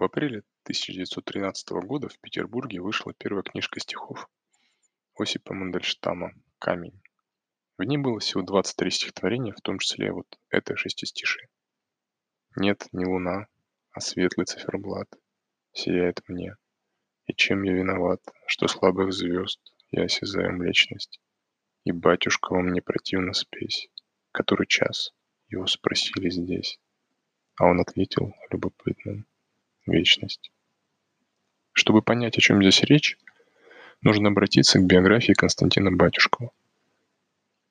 В апреле 1913 года в Петербурге вышла первая книжка стихов Осипа Мандельштама «Камень». В ней было всего 23 стихотворения, в том числе вот это шестистишие. Нет, не луна, а светлый циферблат сияет мне. И чем я виноват, что слабых звезд я осязаю млечность? И батюшка вам не противно спесь, который час его спросили здесь. А он ответил любопытным вечность. Чтобы понять, о чем здесь речь, нужно обратиться к биографии Константина Батюшкова.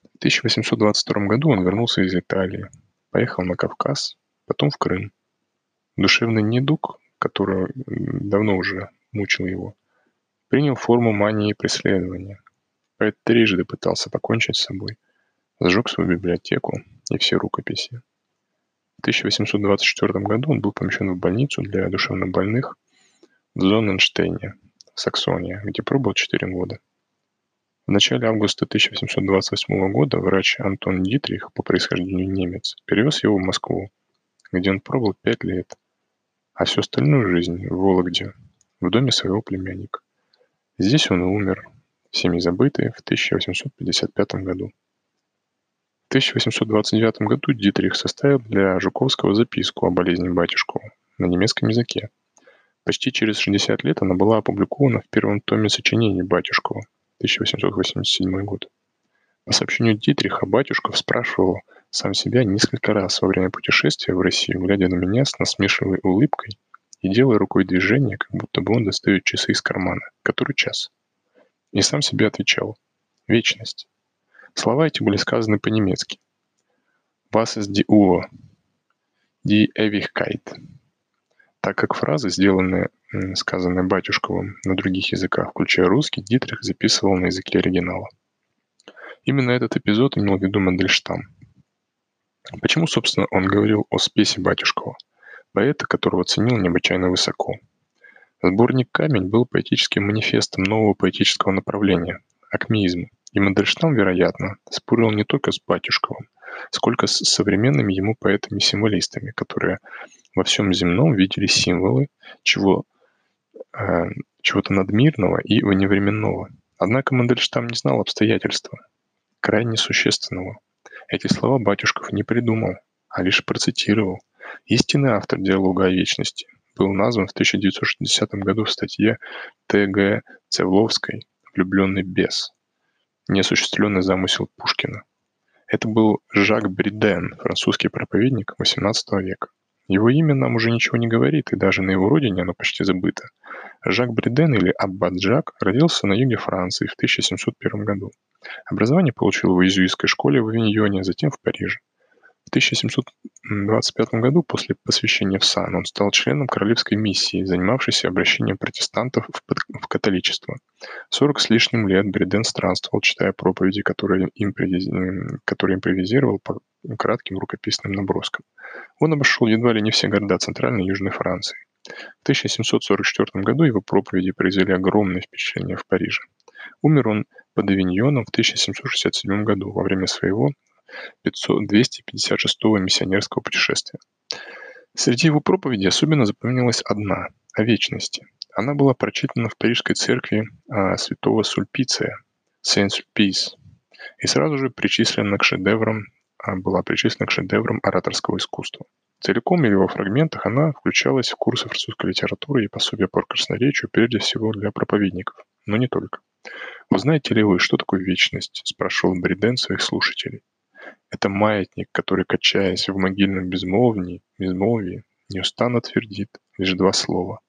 В 1822 году он вернулся из Италии, поехал на Кавказ, потом в Крым. Душевный недуг, который давно уже мучил его, принял форму мании преследования. Поэт трижды пытался покончить с собой, сжег свою библиотеку и все рукописи. В 1824 году он был помещен в больницу для душевнобольных в Зонненштейне, Саксония, где пробыл 4 года. В начале августа 1828 года врач Антон Дитрих, по происхождению немец, перевез его в Москву, где он пробыл 5 лет, а всю остальную жизнь в Вологде, в доме своего племянника. Здесь он умер, всеми забытый, в 1855 году. В 1829 году Дитрих составил для Жуковского записку о болезни батюшкова на немецком языке. Почти через 60 лет она была опубликована в первом томе сочинений Батюшкова, 1887 год. По сообщению Дитриха, Батюшков спрашивал сам себя несколько раз во время путешествия в Россию, глядя на меня с насмешливой улыбкой и делая рукой движение, как будто бы он достает часы из кармана. Который час? И сам себе отвечал. Вечность. Слова эти были сказаны по-немецки. «Was ist die Uhr?» «Die Ewigkeit». Так как фразы, сделанные, сказанные Батюшковым на других языках, включая русский, Дитрих записывал на языке оригинала. Именно этот эпизод имел в виду Мандельштам. Почему, собственно, он говорил о спесе Батюшкова, поэта, которого ценил необычайно высоко? Сборник «Камень» был поэтическим манифестом нового поэтического направления – акмеизма. И Мандельштам, вероятно, спорил не только с Батюшковым, сколько с современными ему поэтами-символистами, которые во всем земном видели символы чего, э, чего-то надмирного и вневременного. Однако Мандельштам не знал обстоятельства, крайне существенного. Эти слова Батюшков не придумал, а лишь процитировал. Истинный автор диалога о вечности был назван в 1960 году в статье Т.Г. Цевловской «Влюбленный бес» неосуществленный замысел Пушкина. Это был Жак Бриден, французский проповедник XVIII века. Его имя нам уже ничего не говорит, и даже на его родине оно почти забыто. Жак Бриден или Аббат Жак родился на юге Франции в 1701 году. Образование получил в иезуитской школе в Авиньоне, затем в Париже. В 1725 году после посвящения в сан он стал членом королевской миссии, занимавшейся обращением протестантов в, католичество. Сорок с лишним лет Бреден странствовал, читая проповеди, которые, импровиз... которые импровизировал по кратким рукописным наброскам. Он обошел едва ли не все города Центральной и Южной Франции. В 1744 году его проповеди произвели огромное впечатление в Париже. Умер он под Авиньоном в 1767 году во время своего 256-го миссионерского путешествия. Среди его проповедей особенно запомнилась одна – о вечности. Она была прочитана в Парижской церкви а, святого Сульпиция, Сен-Сульпис, и сразу же причислена к шедеврам, а, была причислена к шедеврам ораторского искусства. Целиком или во фрагментах она включалась в курсы французской литературы и пособия по красноречию прежде всего для проповедников, но не только. «Вы знаете ли вы, что такое вечность?» – спрашивал Бриден своих слушателей. Это маятник, который, качаясь в могильном безмолвии, безмолвии, неустанно твердит лишь два слова.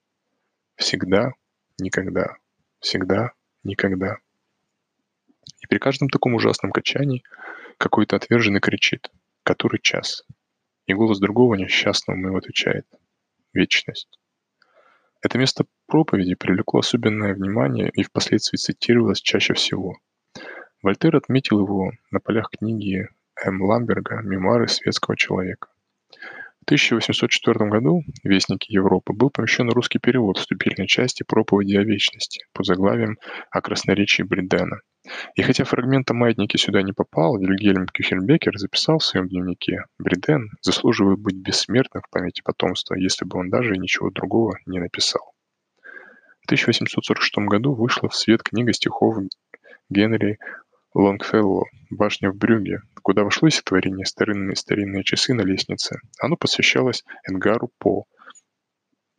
Всегда, никогда, всегда, никогда. И при каждом таком ужасном качании какой-то отверженный кричит «Который час?» И голос другого несчастного ему отвечает «Вечность». Это место проповеди привлекло особенное внимание и впоследствии цитировалось чаще всего. Вольтер отметил его на полях книги М. Ламберга «Мемуары светского человека». В 1804 году в «Вестнике Европы» был помещен русский перевод вступительной части проповеди о вечности под заглавием «О красноречии Бридена». И хотя фрагмент о маятнике сюда не попал, Вильгельм Кюхельбекер записал в своем дневнике «Бриден заслуживает быть бессмертным в памяти потомства, если бы он даже ничего другого не написал». В 1846 году вышла в свет книга стихов Генри Лонгфелло «Башня в Брюгге», куда вошло стихотворение «Старинные старинные часы на лестнице». Оно посвящалось Эдгару По,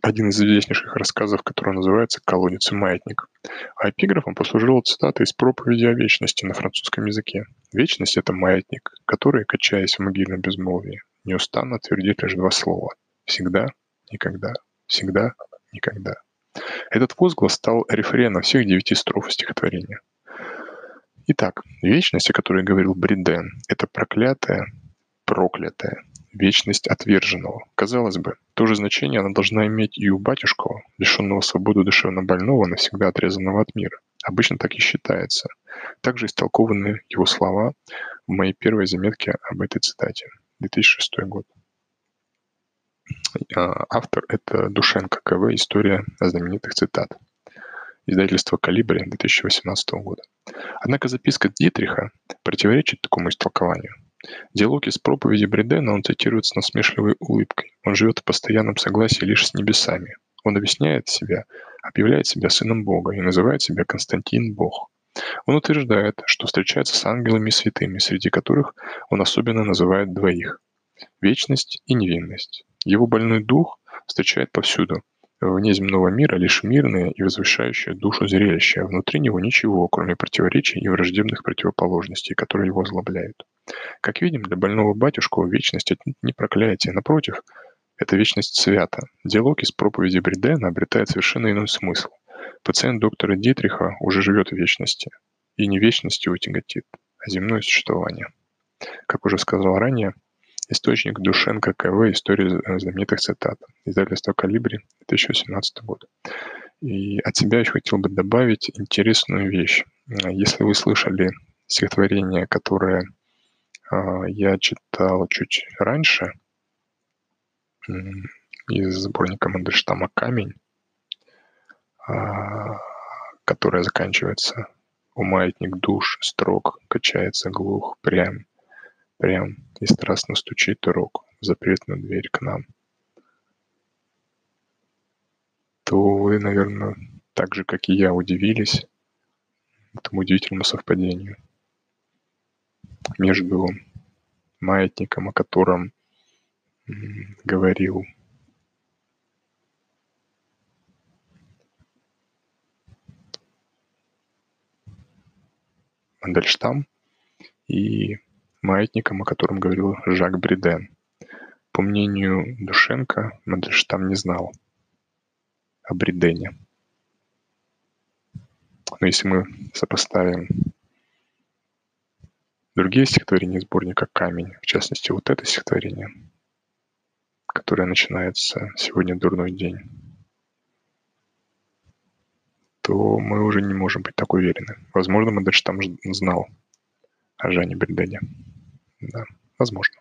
один из известнейших рассказов, который называется «Колодец и маятник». А эпиграфом послужила цитата из проповеди о вечности на французском языке. «Вечность – это маятник, который, качаясь в могильном безмолвии, неустанно твердит лишь два слова – всегда, никогда, всегда, никогда». Этот возглас стал рефреном всех девяти строф стихотворения. Итак, вечность, о которой говорил Бриден, это проклятая, проклятая, вечность отверженного. Казалось бы, то же значение она должна иметь и у батюшкова, лишенного свободы душевно больного, навсегда отрезанного от мира. Обычно так и считается. Также истолкованы его слова в моей первой заметке об этой цитате. 2006 год. А, автор – это Душенко КВ «История знаменитых цитат». Издательство «Калибри» 2018 года. Однако записка Дитриха противоречит такому истолкованию – Диалог из проповеди Бредена он цитирует с насмешливой улыбкой. Он живет в постоянном согласии лишь с небесами. Он объясняет себя, объявляет себя сыном Бога и называет себя Константин Бог. Он утверждает, что встречается с ангелами и святыми, среди которых он особенно называет двоих – вечность и невинность. Его больной дух встречает повсюду, вне земного мира лишь мирное и возвышающее душу зрелище, а внутри него ничего, кроме противоречий и враждебных противоположностей, которые его озлобляют. Как видим, для больного батюшку вечность не проклятие, напротив, эта вечность свята. Диалог из проповеди Бридена обретает совершенно иной смысл. Пациент доктора Дитриха уже живет в вечности, и не вечностью тяготит, а земное существование. Как уже сказал ранее, источник Душенко КВ «История знаменитых цитат», издательство «Калибри», 2017 год. И от себя еще хотел бы добавить интересную вещь. Если вы слышали стихотворение, которое а, я читал чуть раньше из сборника Мандельштама «Камень», которая заканчивается «У маятник душ, строк, качается глух, прям, прям, и страстно стучит урок в запретную дверь к нам». То вы, наверное, так же, как и я, удивились этому удивительному совпадению – между маятником, о котором говорил Мандельштам и маятником, о котором говорил Жак Бриден. По мнению Душенко, Мандельштам не знал о Бридене. Но если мы сопоставим другие стихотворения сборника «Камень», в частности, вот это стихотворение, которое начинается «Сегодня дурной день», то мы уже не можем быть так уверены. Возможно, Мандельштам знал Жане Бельдене. Да, возможно.